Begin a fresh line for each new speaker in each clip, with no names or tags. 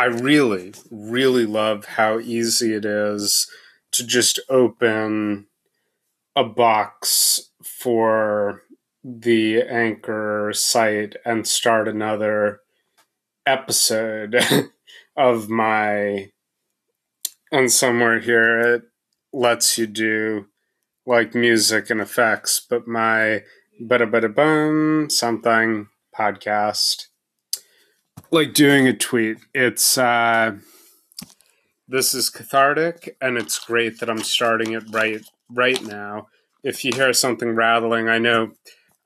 I really, really love how easy it is to just open a box for the Anchor site and start another episode of my. And somewhere here it lets you do like music and effects, but my bada bada bum something podcast like doing a tweet. It's uh this is cathartic and it's great that I'm starting it right right now. If you hear something rattling, I know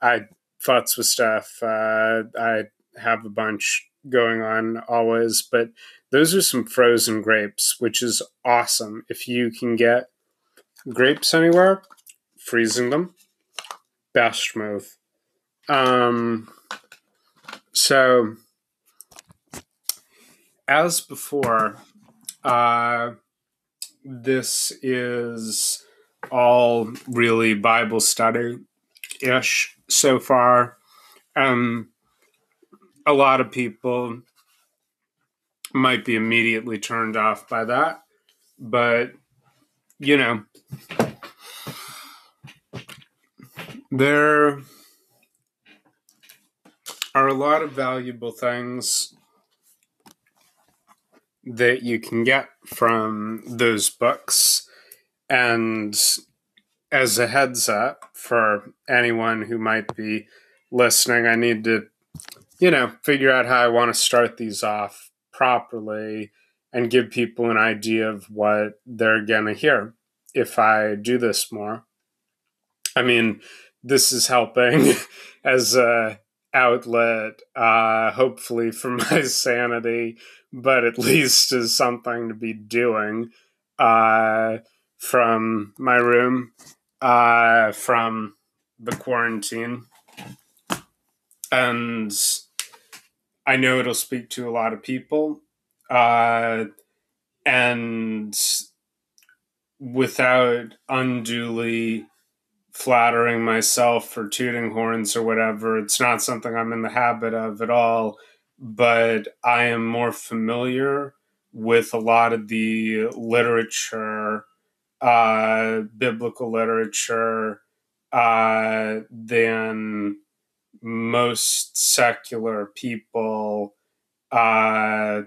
I futz with stuff. Uh, I have a bunch going on always, but those are some frozen grapes, which is awesome. If you can get grapes anywhere, freezing them, best move. Um, so as before, uh, this is all really Bible study ish so far. Um, a lot of people might be immediately turned off by that, but you know, there are a lot of valuable things that you can get from those books. And as a heads up for anyone who might be listening, I need to, you know, figure out how I want to start these off properly and give people an idea of what they're going to hear if I do this more. I mean, this is helping as a outlet, uh, hopefully for my sanity, but at least is something to be doing uh, from my room, uh, from the quarantine. And I know it'll speak to a lot of people. Uh, and without unduly flattering myself for tooting horns or whatever. It's not something I'm in the habit of at all, but I am more familiar with a lot of the literature, uh, biblical literature, uh, than most secular people. Uh,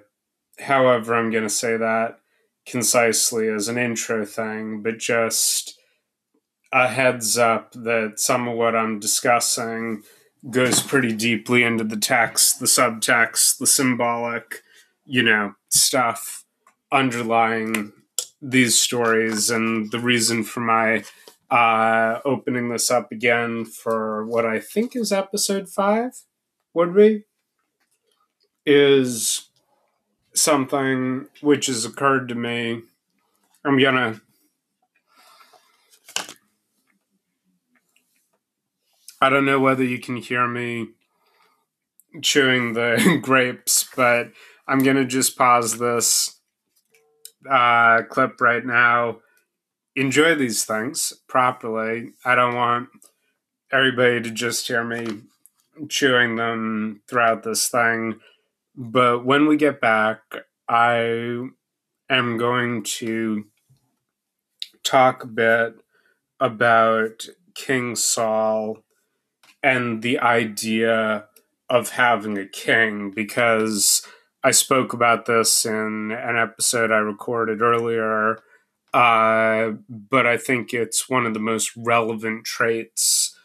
however, I'm going to say that concisely as an intro thing, but just a heads up that some of what I'm discussing goes pretty deeply into the text, the subtext, the symbolic, you know, stuff underlying these stories. And the reason for my uh, opening this up again for what I think is episode five, would be, is something which has occurred to me. I'm gonna I don't know whether you can hear me chewing the grapes, but I'm going to just pause this uh, clip right now. Enjoy these things properly. I don't want everybody to just hear me chewing them throughout this thing. But when we get back, I am going to talk a bit about King Saul and the idea of having a king because I spoke about this in an episode I recorded earlier. Uh, but I think it's one of the most relevant traits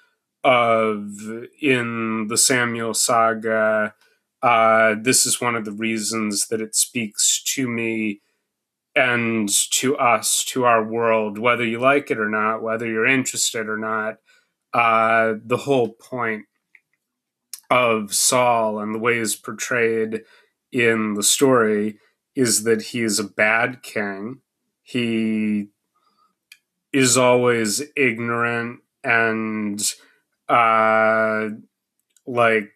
of in the Samuel saga. Uh, this is one of the reasons that it speaks to me and to us, to our world, whether you like it or not, whether you're interested or not uh, the whole point of Saul and the way he's portrayed in the story is that he is a bad king. He is always ignorant and uh, like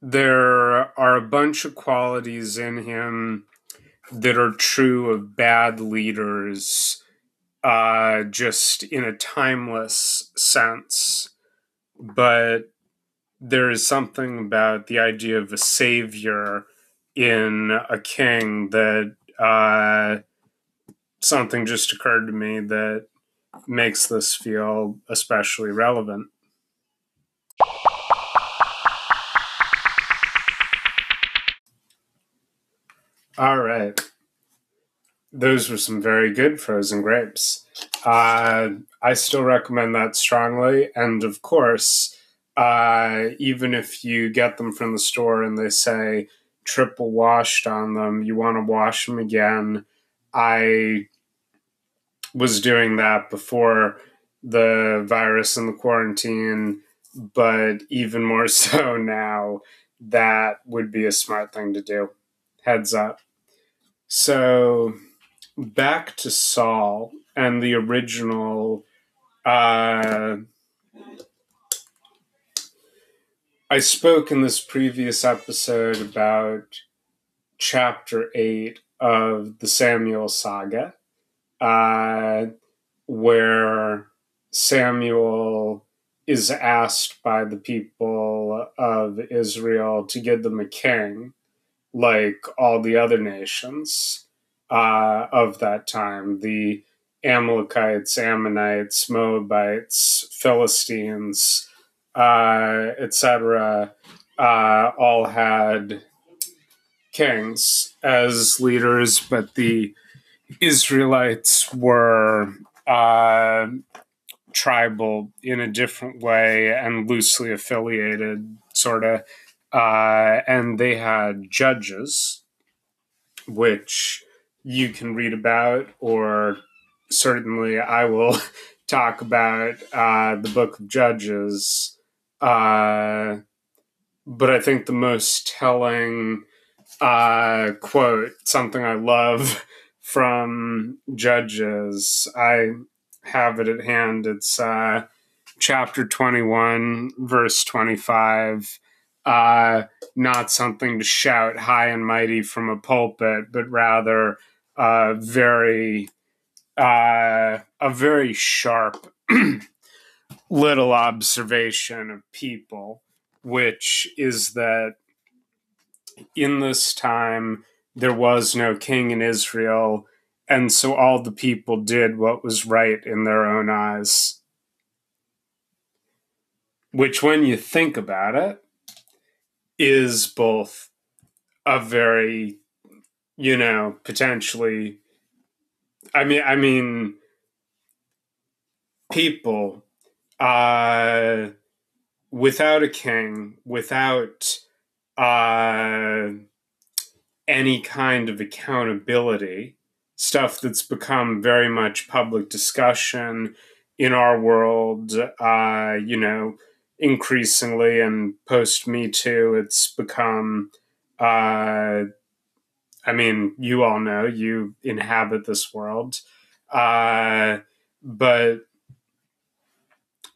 there are a bunch of qualities in him that are true of bad leaders uh, just in a timeless sense. But there is something about the idea of a savior in a king that uh, something just occurred to me that makes this feel especially relevant. All right. Those were some very good frozen grapes. Uh, I still recommend that strongly. And of course, uh, even if you get them from the store and they say triple washed on them, you want to wash them again. I was doing that before the virus and the quarantine, but even more so now, that would be a smart thing to do. Heads up. So, back to Saul and the original. Uh, I spoke in this previous episode about chapter 8 of the Samuel saga, uh, where Samuel is asked by the people of Israel to give them a king, like all the other nations uh, of that time the Amalekites, Ammonites, Moabites, Philistines, uh, etc., uh, all had kings as leaders, but the Israelites were uh, tribal in a different way and loosely affiliated, sort of. Uh, and they had judges, which you can read about, or certainly I will talk about uh, the book of Judges. Uh, but I think the most telling uh, quote, something I love from Judges, I have it at hand. It's uh, chapter 21, verse 25 uh, not something to shout high and mighty from a pulpit, but rather very uh, a very sharp little observation of people, which is that in this time there was no king in Israel, and so all the people did what was right in their own eyes. Which, when you think about it, is both a very, you know, potentially. I mean, I mean, people uh, without a king, without uh, any kind of accountability, stuff that's become very much public discussion in our world, uh, you know, increasingly and post Me Too, it's become. Uh, I mean, you all know you inhabit this world, uh, but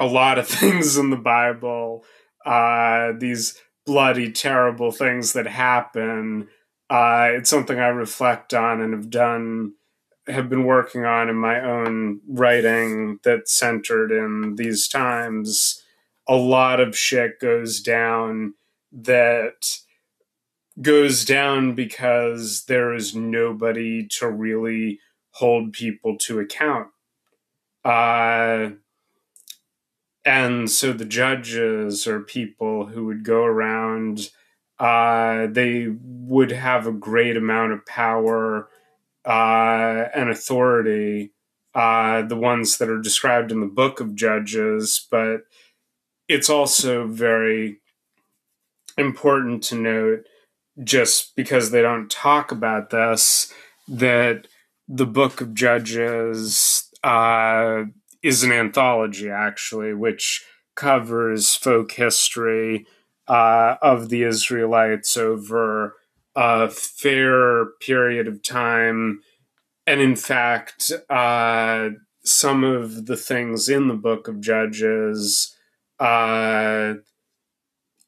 a lot of things in the Bible, uh, these bloody, terrible things that happen. Uh, it's something I reflect on and have done, have been working on in my own writing that's centered in these times a lot of shit goes down that goes down because there is nobody to really hold people to account. Uh, and so the judges or people who would go around, uh, they would have a great amount of power uh, and authority, uh, the ones that are described in the book of Judges, but it's also very important to note, just because they don't talk about this, that the book of Judges uh, is an anthology, actually, which covers folk history uh, of the Israelites over a fair period of time. And in fact, uh, some of the things in the book of Judges uh,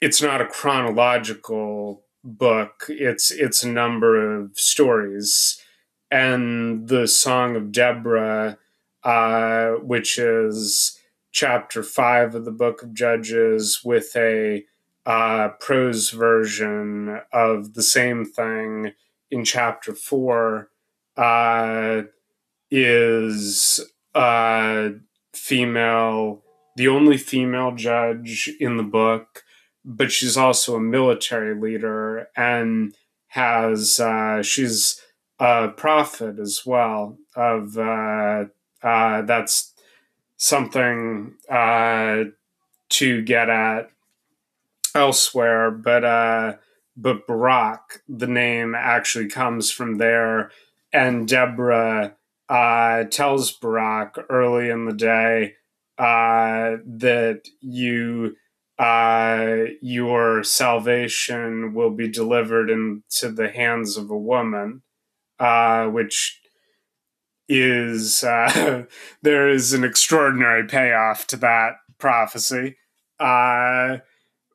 it's not a chronological book. It's it's a number of stories, and the Song of Deborah, uh, which is chapter five of the book of Judges, with a uh, prose version of the same thing in chapter four uh, is uh, female, the only female judge in the book, but she's also a military leader and has uh, she's a prophet as well. Of uh, uh, that's something uh, to get at elsewhere, but uh, but Barak, the name actually comes from there, and Deborah uh, tells Barak early in the day uh, that you uh, your salvation will be delivered into the hands of a woman, uh, which is uh, there is an extraordinary payoff to that prophecy. Uh,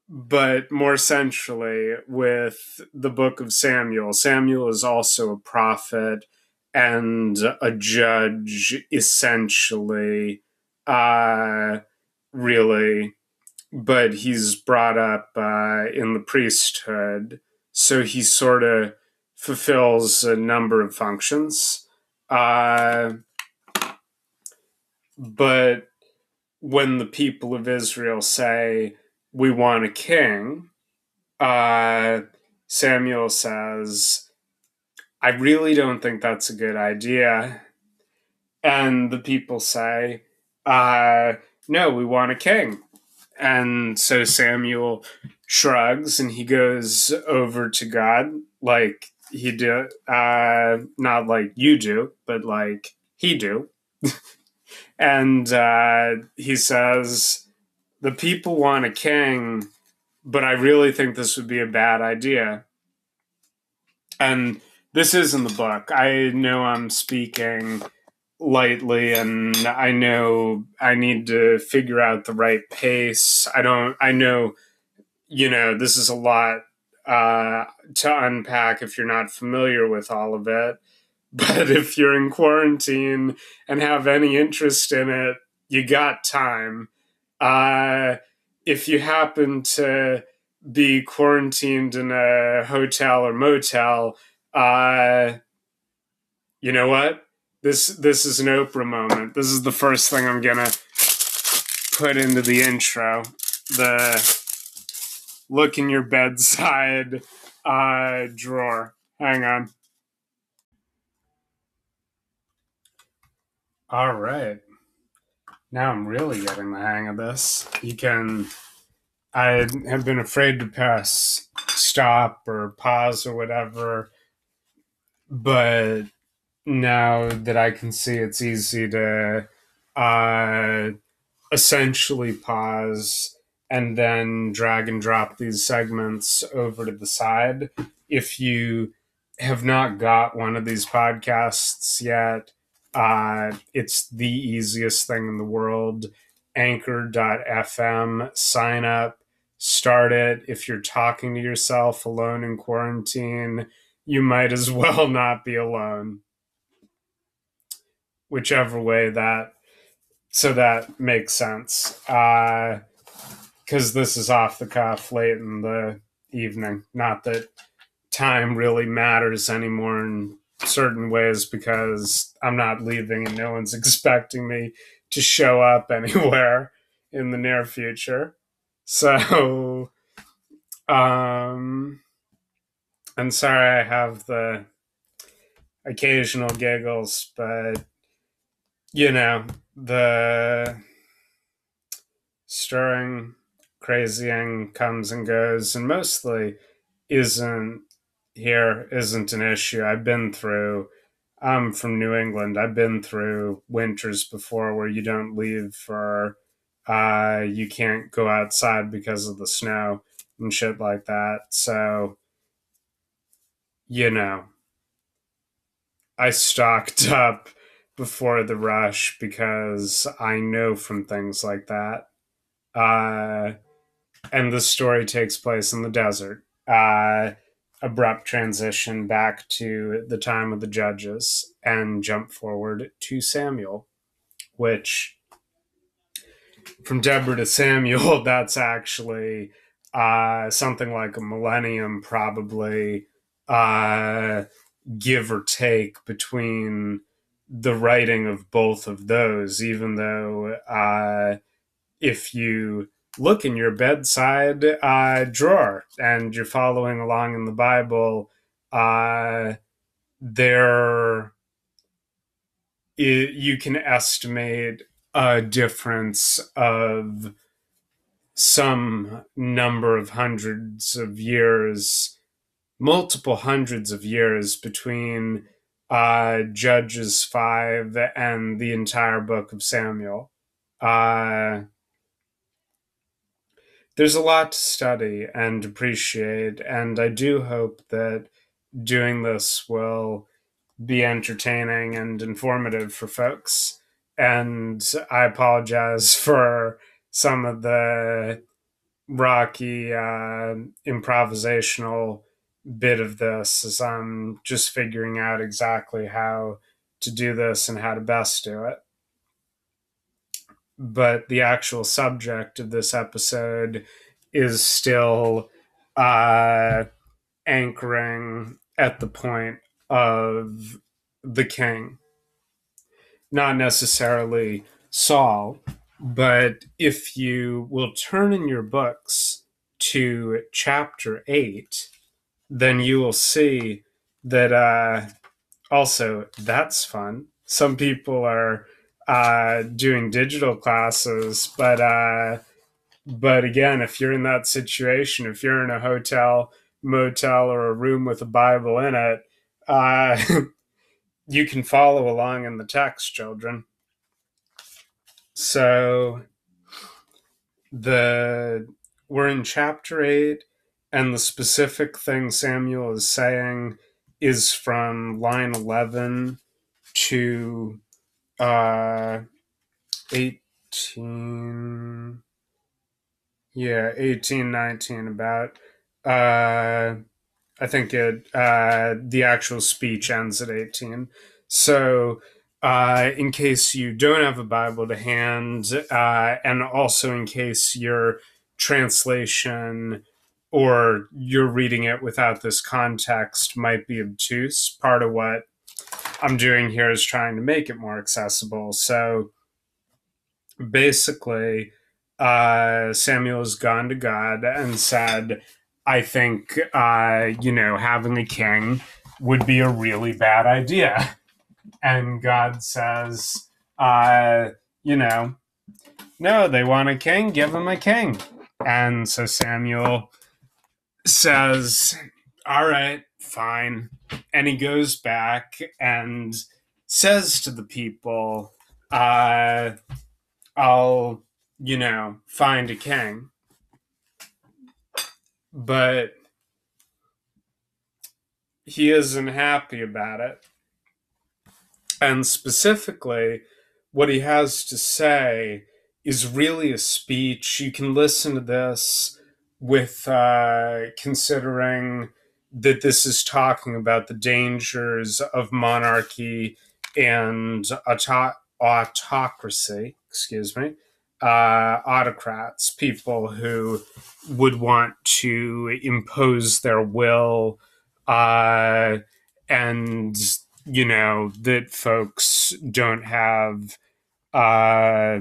but more centrally, with the book of Samuel, Samuel is also a prophet and a judge, essentially, uh, really, but he's brought up uh, in the priesthood. So he sort of fulfills a number of functions. Uh, but when the people of Israel say, We want a king, uh, Samuel says, I really don't think that's a good idea. And the people say, uh, No, we want a king. And so Samuel shrugs and he goes over to God like he do uh not like you do but like he do. And uh he says the people want a king but i really think this would be a bad idea. And this is in the book. I know i'm speaking lightly and i know i need to figure out the right pace i don't i know you know this is a lot uh, to unpack if you're not familiar with all of it. But if you're in quarantine and have any interest in it, you got time. Uh, if you happen to be quarantined in a hotel or motel, uh, you know what? This this is an Oprah moment. This is the first thing I'm gonna put into the intro. The look in your bedside uh, drawer. Hang on. All right. Now I'm really getting the hang of this. You can. I have been afraid to press stop or pause or whatever, but now that I can see it's easy to uh, essentially pause and then drag and drop these segments over to the side. If you have not got one of these podcasts yet, uh, it's the easiest thing in the world. Anchor.fm, sign up, start it. If you're talking to yourself alone in quarantine, you might as well not be alone. Whichever way that, so that makes sense. Uh, because this is off the cuff late in the evening. Not that time really matters anymore in certain ways because I'm not leaving and no one's expecting me to show up anywhere in the near future. So, um, I'm sorry I have the occasional giggles, but you know, the stirring crazying comes and goes and mostly isn't here isn't an issue. I've been through I'm from New England. I've been through winters before where you don't leave for uh you can't go outside because of the snow and shit like that. So you know, I stocked up before the rush because I know from things like that. Uh and the story takes place in the desert. Uh, abrupt transition back to the time of the judges and jump forward to Samuel, which from Deborah to Samuel, that's actually uh, something like a millennium, probably, uh, give or take between the writing of both of those, even though uh, if you look in your bedside uh, drawer and you're following along in the Bible, uh, there you can estimate a difference of some number of hundreds of years, multiple hundreds of years between uh, Judges 5 and the entire book of Samuel. Uh, there's a lot to study and appreciate, and I do hope that doing this will be entertaining and informative for folks. And I apologize for some of the rocky uh, improvisational bit of this is I'm just figuring out exactly how to do this and how to best do it. But the actual subject of this episode is still uh, anchoring at the point of the king. Not necessarily Saul, but if you will turn in your books to chapter 8, then you will see that uh, also that's fun. Some people are uh, doing digital classes, but uh, but again, if you're in that situation, if you're in a hotel, motel, or a room with a Bible in it, uh, you can follow along in the text, children. So the we're in chapter eight, and the specific thing Samuel is saying is from line eleven to uh, eighteen. Yeah, eighteen, nineteen. About uh, I think it uh, the actual speech ends at 18. So, uh, in case you don't have a Bible to hand, uh, and also in case your translation or you're reading it without this context might be obtuse, part of what I'm doing here is trying to make it more accessible. So, basically, uh, Samuel has gone to God and said, I think, uh, you know, having a king would be a really bad idea. And God says, uh, you know, no, they want a king, give them a king. And so Samuel says, all right, fine. And he goes back and says to the people, uh, I'll, you know, find a king but he isn't happy about it. And specifically, what he has to say is really a speech. You can listen to this with uh, considering that this is talking about the dangers of monarchy and auto- autocracy, excuse me, uh, autocrats, people who would want to impose their will, uh, and you know that folks don't have, uh,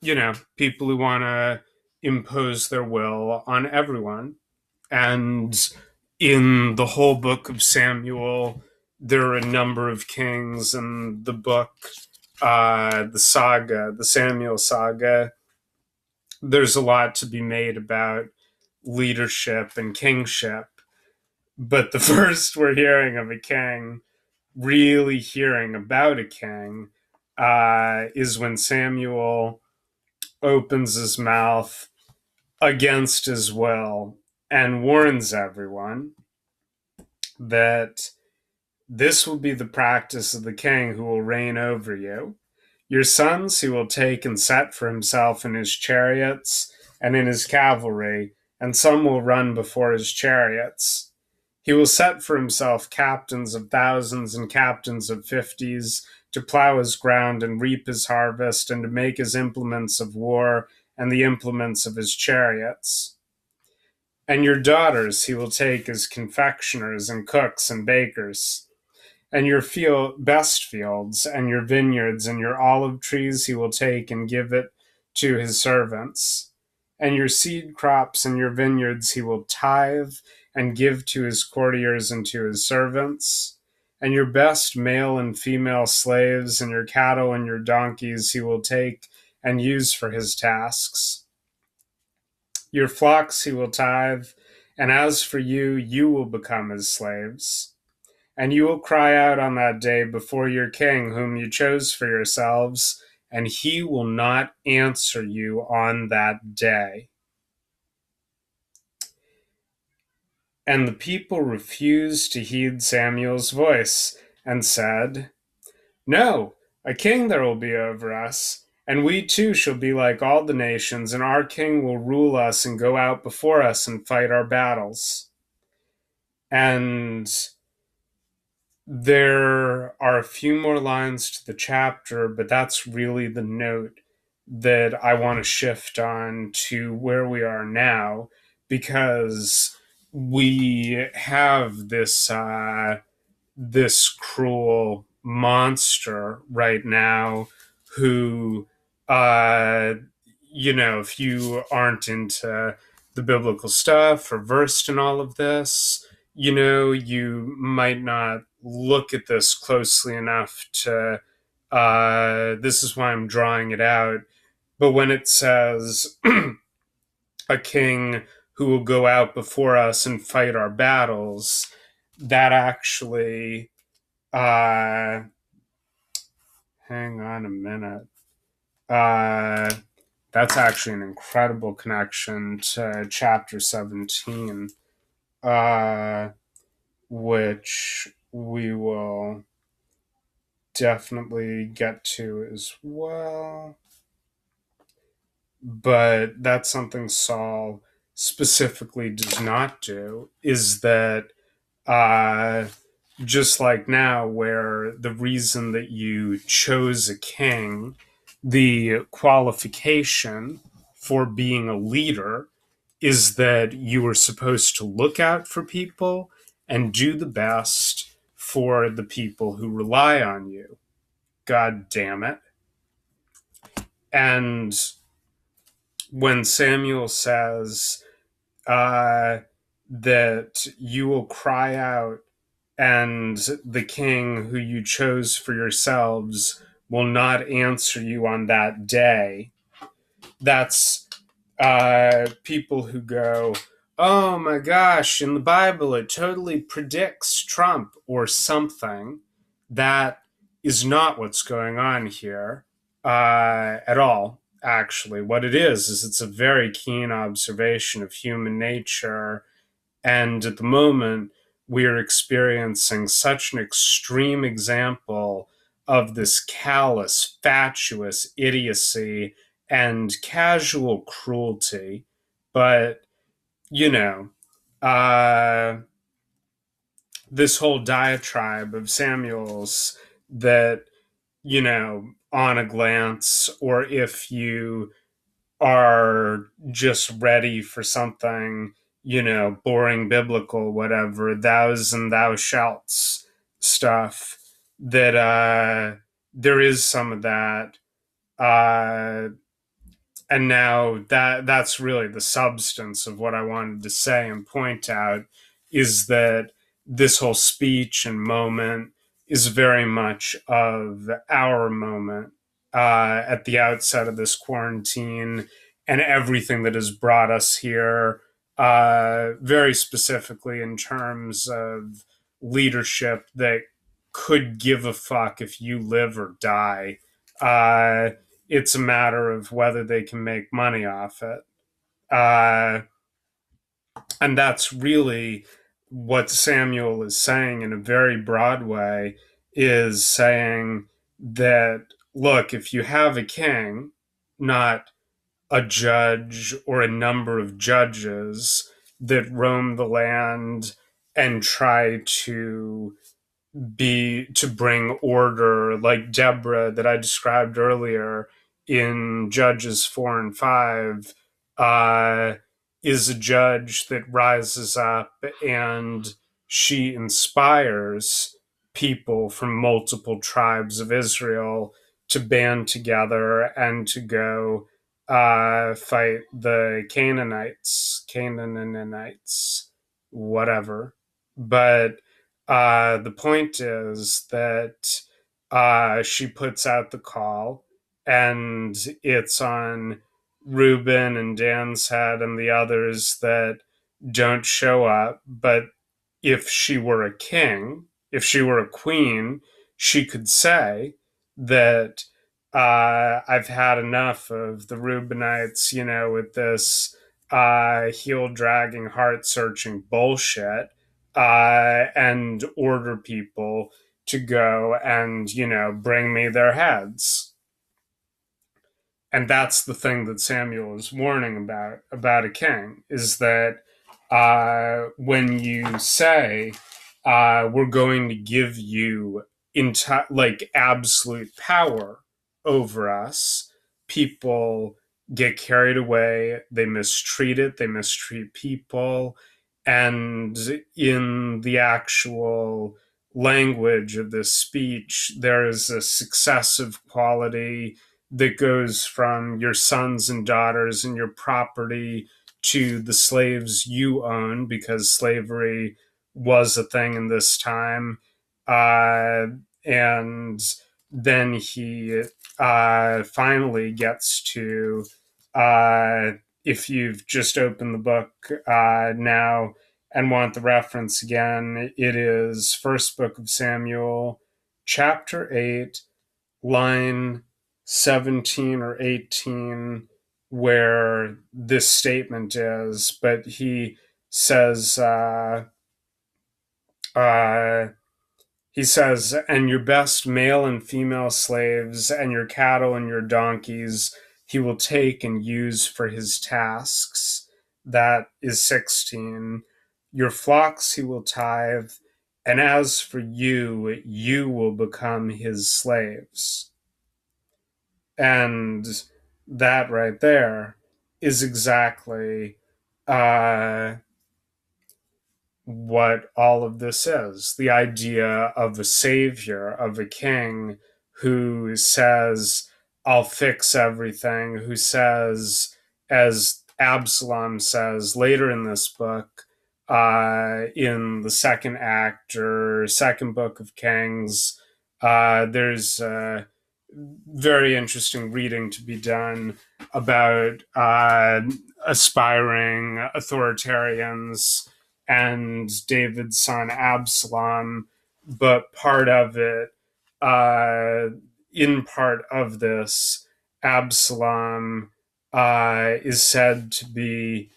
you know, people who want to impose their will on everyone, and in the whole book of Samuel, there are a number of kings, and the book uh, the saga, the Samuel saga, there's a lot to be made about leadership and kingship. But the first we're hearing of a king, really hearing about a king, uh, is when Samuel opens his mouth against his will and warns everyone that this will be the practice of the king who will reign over you. Your sons he will take and set for himself in his chariots and in his cavalry, and some will run before his chariots. He will set for himself captains of thousands and captains of fifties to plow his ground and reap his harvest, and to make his implements of war and the implements of his chariots. And your daughters he will take as confectioners and cooks and bakers. And your field, best fields and your vineyards and your olive trees he will take and give it to his servants. And your seed crops and your vineyards he will tithe and give to his courtiers and to his servants. And your best male and female slaves and your cattle and your donkeys he will take and use for his tasks. Your flocks he will tithe, and as for you, you will become his slaves. And you will cry out on that day before your king, whom you chose for yourselves, and he will not answer you on that day. And the people refused to heed Samuel's voice and said, No, a king there will be over us, and we too shall be like all the nations, and our king will rule us and go out before us and fight our battles. And there are a few more lines to the chapter, but that's really the note that I want to shift on to where we are now because we have this uh, this cruel monster right now who uh you know if you aren't into the biblical stuff or versed in all of this you know you might not look at this closely enough to uh this is why i'm drawing it out. But when it says a king who will go out before us and fight our battles, that actually, uh, hang on a minute. Uh, that's actually an incredible connection to chapter 17, uh, which we will definitely get to as well. But that's something Saul specifically does not do is that uh, just like now, where the reason that you chose a king, the qualification for being a leader is that you are supposed to look out for people and do the best for the people who rely on you. God damn it. And when Samuel says, uh, that you will cry out, and the king who you chose for yourselves will not answer you on that day. That's uh, people who go, oh my gosh, in the Bible it totally predicts Trump or something. That is not what's going on here uh, at all actually. What it is, is it's a very keen observation of human nature. And at the moment, we are experiencing such an extreme example of this callous, fatuous idiocy and casual cruelty. But, you know, uh, this whole diatribe of Samuel's that, you know, on a glance or if you are just ready for something, you know, boring biblical, whatever, thous and thou shalts stuff, that uh, there is some of that. Uh, and now that that's really the substance of what I wanted to say and point out is that this whole speech and moment is very much of our moment uh, at the outset of this quarantine and everything that has brought us here, uh, very specifically in terms of leadership that could give a fuck if you live or die. Uh, it's a matter of whether they can make money off it. Uh, and that's really what Samuel is saying in a very broad way is saying that look, if you have a king, not a judge or a number of judges that roam the land and try to be to bring order like Deborah that I described earlier in Judges 4 and 5 uh is a judge that rises up and she inspires people from multiple tribes of Israel to band together and to go uh, fight the Canaanites, Canaanites, whatever. But uh, the point is that uh, she puts out the call, and it's on Reuben and Dan's head and the others that don't show up. But if she were a king, if she were a queen, she could say that uh, I've had enough of the Reubenites, you know, with this uh, heel dragging, heart searching bullshit, uh, and order people to go and, you know, bring me their heads. And that's the thing that Samuel is warning about about a king is that uh, when you say uh, we're going to give you into like absolute power over us, people get carried away, they mistreat it, they mistreat people, and in the actual language of this speech, there is a successive quality that goes from your sons and daughters and your property to the slaves you own because slavery was a thing in this time. Uh, and then he uh, finally gets to, uh, if you've just opened the book uh, now and want the reference again, it is First Book of Samuel, chapter 8, line 17 or 18 where this statement is, but he says, uh, uh, he says, and your best male and female slaves, and your cattle and your donkeys, he will take and use for his tasks. That is 16. Your flocks he will tithe, and as for you, you will become his slaves. And that right there is exactly uh, what all of this is. The idea of a savior, of a king who says, I'll fix everything, who says, as Absalom says later in this book, uh, in the second act or second book of Kings, uh, there's uh, very interesting reading to be done about uh, aspiring authoritarians and David's son Absalom, but part of it, uh, in part of this, Absalom uh, is said to be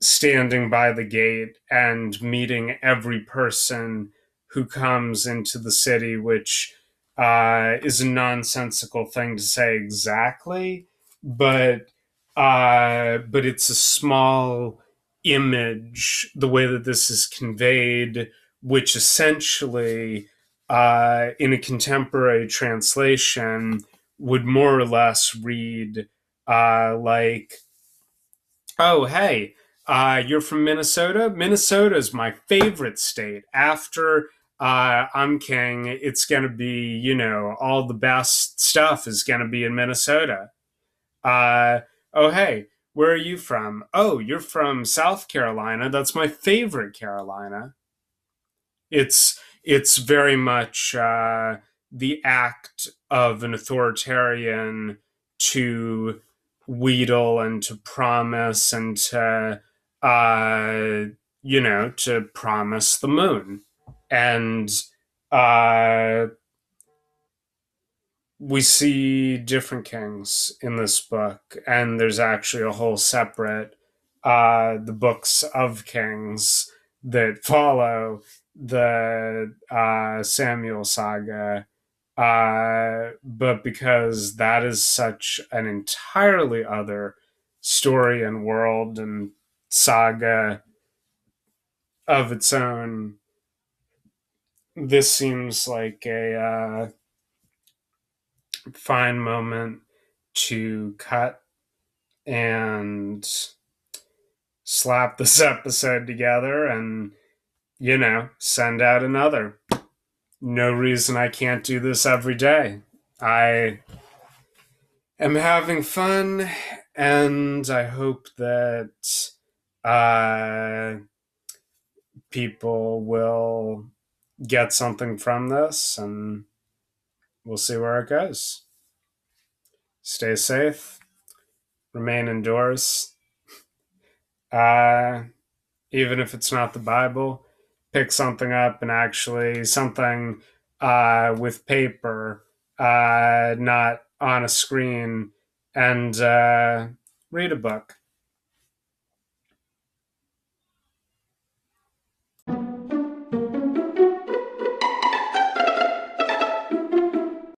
standing by the gate and meeting every person who comes into the city, which uh, is a nonsensical thing to say exactly, but uh, but it's a small image. The way that this is conveyed, which essentially, uh, in a contemporary translation, would more or less read uh, like, "Oh, hey." Uh, you're from Minnesota. Minnesota is my favorite state. After uh, I'm king, it's going to be, you know, all the best stuff is going to be in Minnesota. Uh, oh, hey, where are you from? Oh, you're from South Carolina. That's my favorite Carolina. It's it's very much uh, the act of an authoritarian to wheedle and to promise and to uh, you know to promise the moon and uh, we see different kings in this book, and there's actually a whole separate uh, the books of kings that follow the uh, Samuel saga. Uh, but because that is such an entirely other story and world and saga of its own, this seems like a uh, fine moment to cut and slap this episode together and, you know, send out another. No reason I can't do this every day. I am having fun, and I hope that uh, people will get something from this, and we'll see where it goes. Stay safe, remain indoors. Uh, even if it's not the Bible, pick something up and actually something uh, with paper, uh, not on a screen, and uh, read a book.